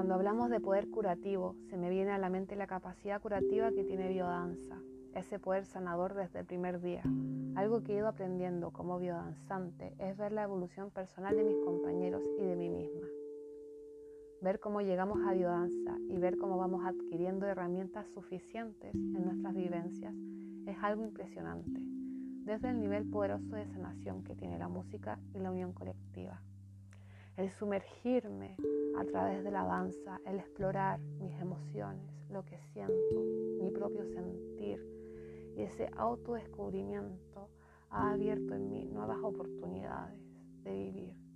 Cuando hablamos de poder curativo, se me viene a la mente la capacidad curativa que tiene biodanza, ese poder sanador desde el primer día. Algo que he ido aprendiendo como biodanzante es ver la evolución personal de mis compañeros y de mí misma. Ver cómo llegamos a biodanza y ver cómo vamos adquiriendo herramientas suficientes en nuestras vivencias es algo impresionante, desde el nivel poderoso de sanación que tiene la música y la unión colectiva el sumergirme a través de la danza, el explorar mis emociones, lo que siento, mi propio sentir. Y ese autodescubrimiento ha abierto en mí nuevas oportunidades de vivir